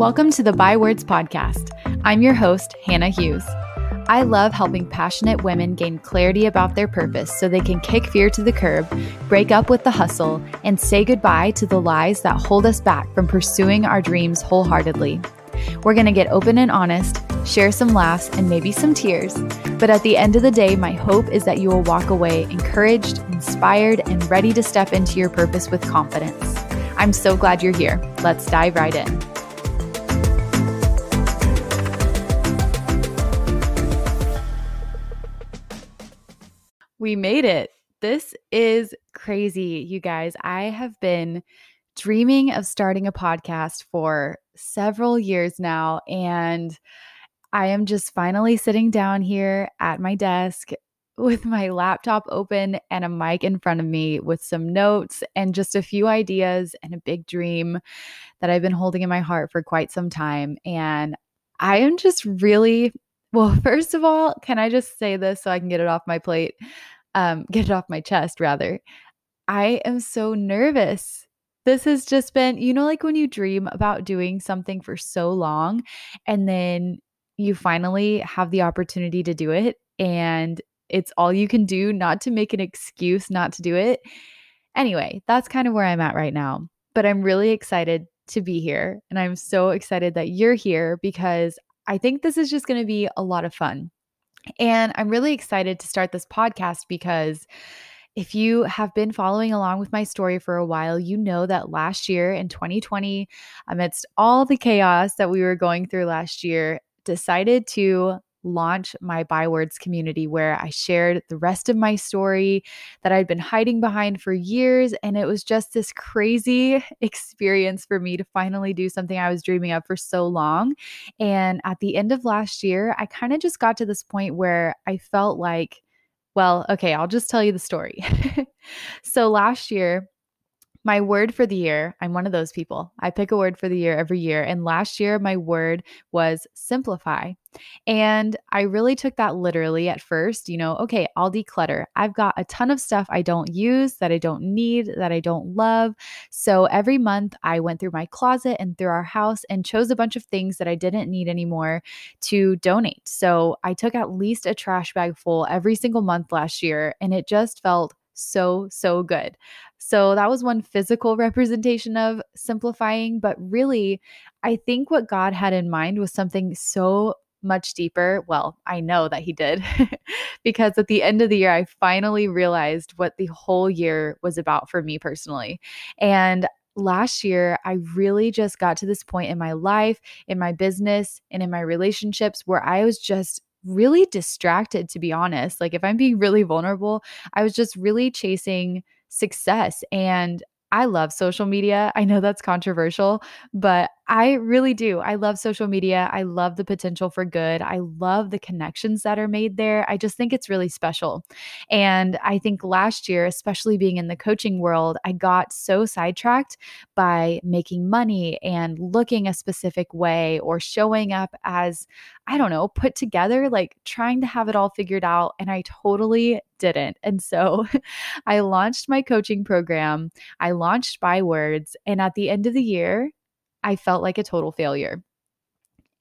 Welcome to the By Words podcast. I'm your host, Hannah Hughes. I love helping passionate women gain clarity about their purpose so they can kick fear to the curb, break up with the hustle, and say goodbye to the lies that hold us back from pursuing our dreams wholeheartedly. We're going to get open and honest, share some laughs, and maybe some tears. But at the end of the day, my hope is that you will walk away encouraged, inspired, and ready to step into your purpose with confidence. I'm so glad you're here. Let's dive right in. We made it. This is crazy, you guys. I have been dreaming of starting a podcast for several years now, and I am just finally sitting down here at my desk with my laptop open and a mic in front of me with some notes and just a few ideas and a big dream that I've been holding in my heart for quite some time. And I am just really well, first of all, can I just say this so I can get it off my plate? Um, get it off my chest, rather. I am so nervous. This has just been, you know, like when you dream about doing something for so long and then you finally have the opportunity to do it and it's all you can do, not to make an excuse not to do it. Anyway, that's kind of where I'm at right now. But I'm really excited to be here. And I'm so excited that you're here because I think this is just going to be a lot of fun. And I'm really excited to start this podcast because if you have been following along with my story for a while, you know that last year in 2020, amidst all the chaos that we were going through last year, decided to launch my bywords community where I shared the rest of my story that I'd been hiding behind for years. And it was just this crazy experience for me to finally do something I was dreaming of for so long. And at the end of last year, I kind of just got to this point where I felt like, well, okay, I'll just tell you the story. so last year, my word for the year, I'm one of those people. I pick a word for the year every year. And last year, my word was simplify. And I really took that literally at first. You know, okay, I'll declutter. I've got a ton of stuff I don't use, that I don't need, that I don't love. So every month, I went through my closet and through our house and chose a bunch of things that I didn't need anymore to donate. So I took at least a trash bag full every single month last year. And it just felt so, so good. So that was one physical representation of simplifying. But really, I think what God had in mind was something so much deeper. Well, I know that He did because at the end of the year, I finally realized what the whole year was about for me personally. And last year, I really just got to this point in my life, in my business, and in my relationships where I was just really distracted, to be honest. Like, if I'm being really vulnerable, I was just really chasing success. And I love social media. I know that's controversial, but I really do. I love social media. I love the potential for good. I love the connections that are made there. I just think it's really special. And I think last year, especially being in the coaching world, I got so sidetracked by making money and looking a specific way or showing up as, I don't know, put together, like trying to have it all figured out. And I totally didn't. And so I launched my coaching program. I launched By Words. And at the end of the year, I felt like a total failure.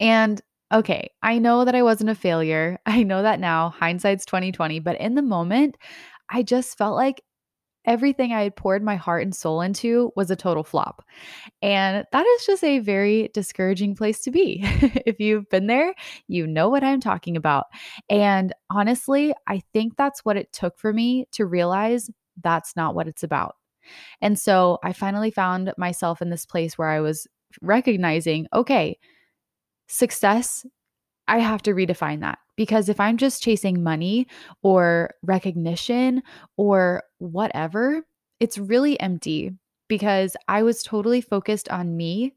And okay, I know that I wasn't a failure. I know that now, hindsight's 2020, but in the moment, I just felt like everything I had poured my heart and soul into was a total flop. And that is just a very discouraging place to be. if you've been there, you know what I'm talking about. And honestly, I think that's what it took for me to realize that's not what it's about. And so I finally found myself in this place where I was recognizing, okay, success, I have to redefine that because if I'm just chasing money or recognition or whatever, it's really empty because I was totally focused on me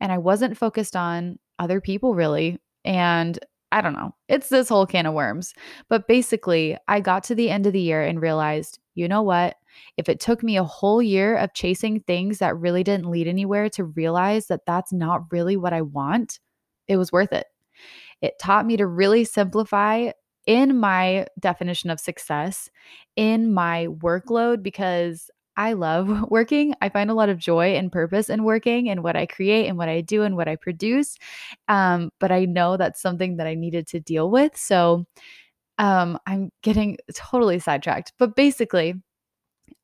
and I wasn't focused on other people really. And I don't know, it's this whole can of worms. But basically, I got to the end of the year and realized, you know what? If it took me a whole year of chasing things that really didn't lead anywhere to realize that that's not really what I want, it was worth it. It taught me to really simplify in my definition of success, in my workload, because I love working. I find a lot of joy and purpose in working and what I create and what I do and what I produce. Um, but I know that's something that I needed to deal with. So um, I'm getting totally sidetracked. But basically,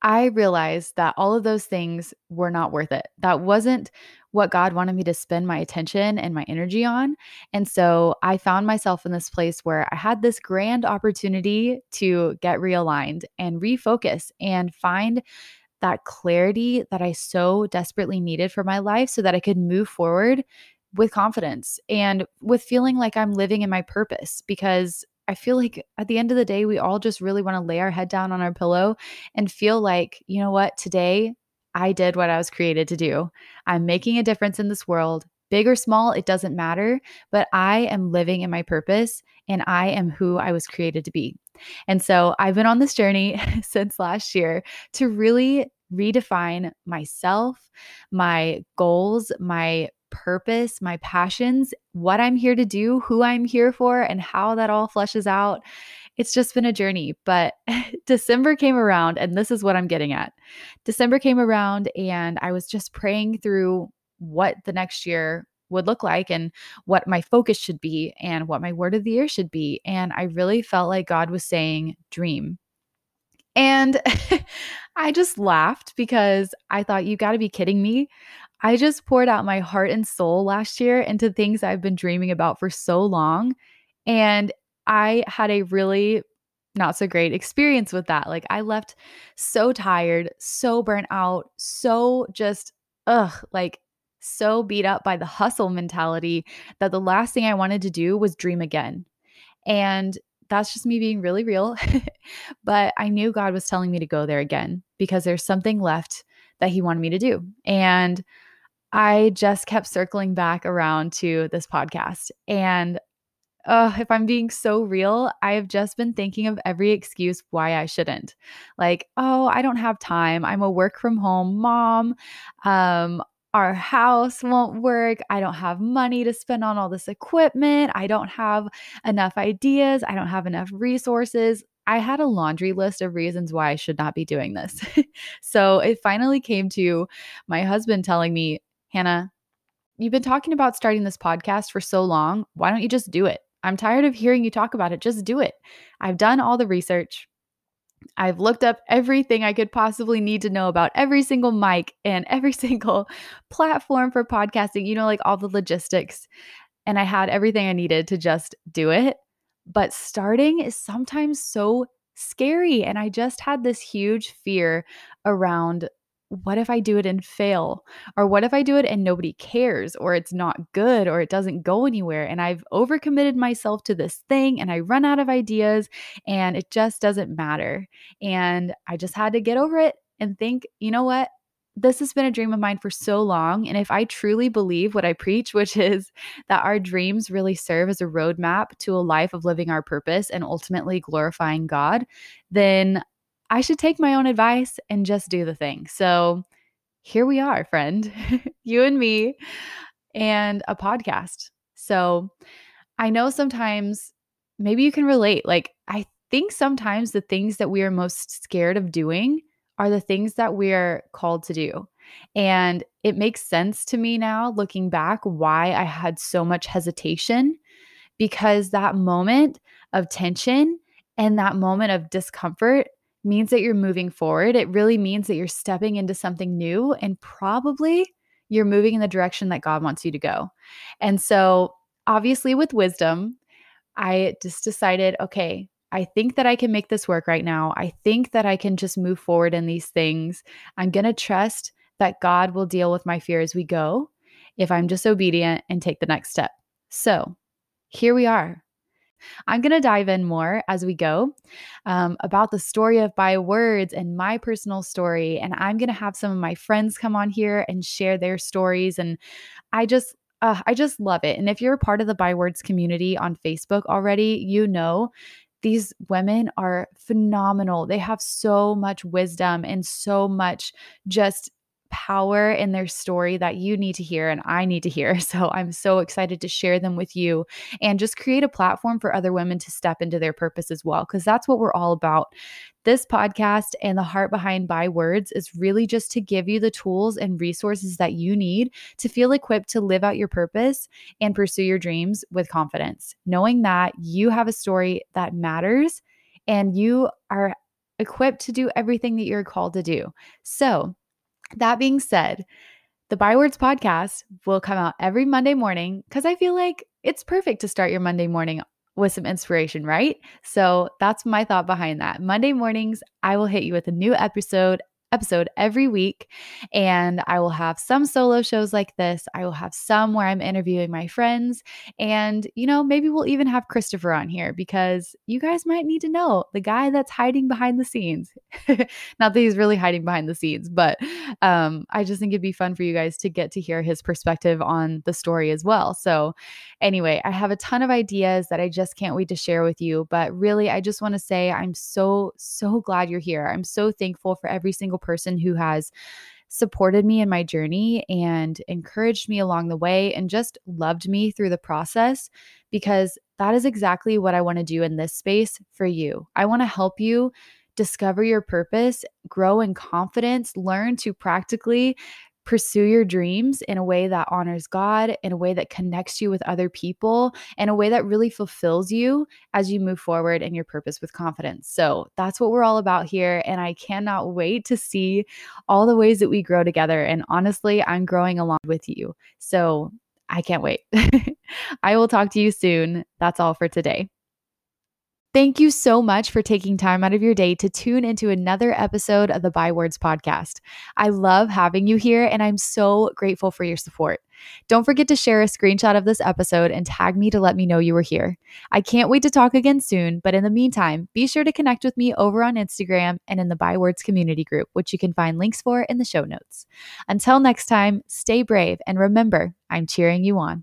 I realized that all of those things were not worth it. That wasn't what God wanted me to spend my attention and my energy on. And so I found myself in this place where I had this grand opportunity to get realigned and refocus and find that clarity that I so desperately needed for my life so that I could move forward with confidence and with feeling like I'm living in my purpose because I feel like at the end of the day, we all just really want to lay our head down on our pillow and feel like, you know what, today I did what I was created to do. I'm making a difference in this world. Big or small, it doesn't matter, but I am living in my purpose and I am who I was created to be. And so I've been on this journey since last year to really redefine myself, my goals, my purpose, my passions, what I'm here to do, who I'm here for, and how that all fleshes out. It's just been a journey. But December came around, and this is what I'm getting at. December came around, and I was just praying through what the next year would look like and what my focus should be and what my word of the year should be. And I really felt like God was saying, dream. And I just laughed because I thought, you got to be kidding me. I just poured out my heart and soul last year into things I've been dreaming about for so long. And I had a really not so great experience with that. Like, I left so tired, so burnt out, so just, ugh, like so beat up by the hustle mentality that the last thing I wanted to do was dream again. And that's just me being really real. but I knew God was telling me to go there again because there's something left that He wanted me to do. And I just kept circling back around to this podcast. And uh, if I'm being so real, I have just been thinking of every excuse why I shouldn't. Like, oh, I don't have time. I'm a work from home mom. Um, our house won't work. I don't have money to spend on all this equipment. I don't have enough ideas. I don't have enough resources. I had a laundry list of reasons why I should not be doing this. so it finally came to my husband telling me, Hannah, you've been talking about starting this podcast for so long. Why don't you just do it? I'm tired of hearing you talk about it. Just do it. I've done all the research. I've looked up everything I could possibly need to know about every single mic and every single platform for podcasting, you know, like all the logistics. And I had everything I needed to just do it. But starting is sometimes so scary. And I just had this huge fear around what if I do it and fail? Or what if I do it and nobody cares, or it's not good, or it doesn't go anywhere? And I've overcommitted myself to this thing and I run out of ideas and it just doesn't matter. And I just had to get over it and think, you know what? This has been a dream of mine for so long. And if I truly believe what I preach, which is that our dreams really serve as a roadmap to a life of living our purpose and ultimately glorifying God, then I should take my own advice and just do the thing. So here we are, friend, you and me, and a podcast. So I know sometimes maybe you can relate. Like, I think sometimes the things that we are most scared of doing are the things that we are called to do. And it makes sense to me now, looking back, why I had so much hesitation because that moment of tension and that moment of discomfort means that you're moving forward. It really means that you're stepping into something new and probably you're moving in the direction that God wants you to go. And so, obviously, with wisdom, I just decided, okay, I think that I can make this work right now. I think that I can just move forward in these things. I'm going to trust that God will deal with my fear as we go if I'm just obedient and take the next step. So, here we are. I'm going to dive in more as we go um, about the story of By Words and my personal story. And I'm going to have some of my friends come on here and share their stories. And I just, uh, I just love it. And if you're a part of the By Words community on Facebook already, you know these women are phenomenal. They have so much wisdom and so much just power in their story that you need to hear and I need to hear. So I'm so excited to share them with you and just create a platform for other women to step into their purpose as well, because that's what we're all about. This podcast and the heart behind By Words is really just to give you the tools and resources that you need to feel equipped to live out your purpose and pursue your dreams with confidence, knowing that you have a story that matters and you are equipped to do everything that you're called to do. So, that being said, the Bywords podcast will come out every Monday morning because I feel like it's perfect to start your Monday morning with some inspiration, right? So that's my thought behind that. Monday mornings, I will hit you with a new episode episode every week. And I will have some solo shows like this. I will have some where I'm interviewing my friends. And, you know, maybe we'll even have Christopher on here because you guys might need to know the guy that's hiding behind the scenes. Not that he's really hiding behind the scenes, but um, I just think it'd be fun for you guys to get to hear his perspective on the story as well. So, anyway, I have a ton of ideas that I just can't wait to share with you. But really, I just want to say I'm so, so glad you're here. I'm so thankful for every single person who has supported me in my journey and encouraged me along the way and just loved me through the process because that is exactly what I want to do in this space for you. I want to help you discover your purpose, grow in confidence, learn to practically pursue your dreams in a way that honors God, in a way that connects you with other people, in a way that really fulfills you as you move forward in your purpose with confidence. So that's what we're all about here. And I cannot wait to see all the ways that we grow together. And honestly, I'm growing along with you. So I can't wait. I will talk to you soon. That's all for today. Thank you so much for taking time out of your day to tune into another episode of the Bywords podcast. I love having you here and I'm so grateful for your support. Don't forget to share a screenshot of this episode and tag me to let me know you were here. I can't wait to talk again soon, but in the meantime, be sure to connect with me over on Instagram and in the Bywords community group, which you can find links for in the show notes. Until next time, stay brave and remember, I'm cheering you on.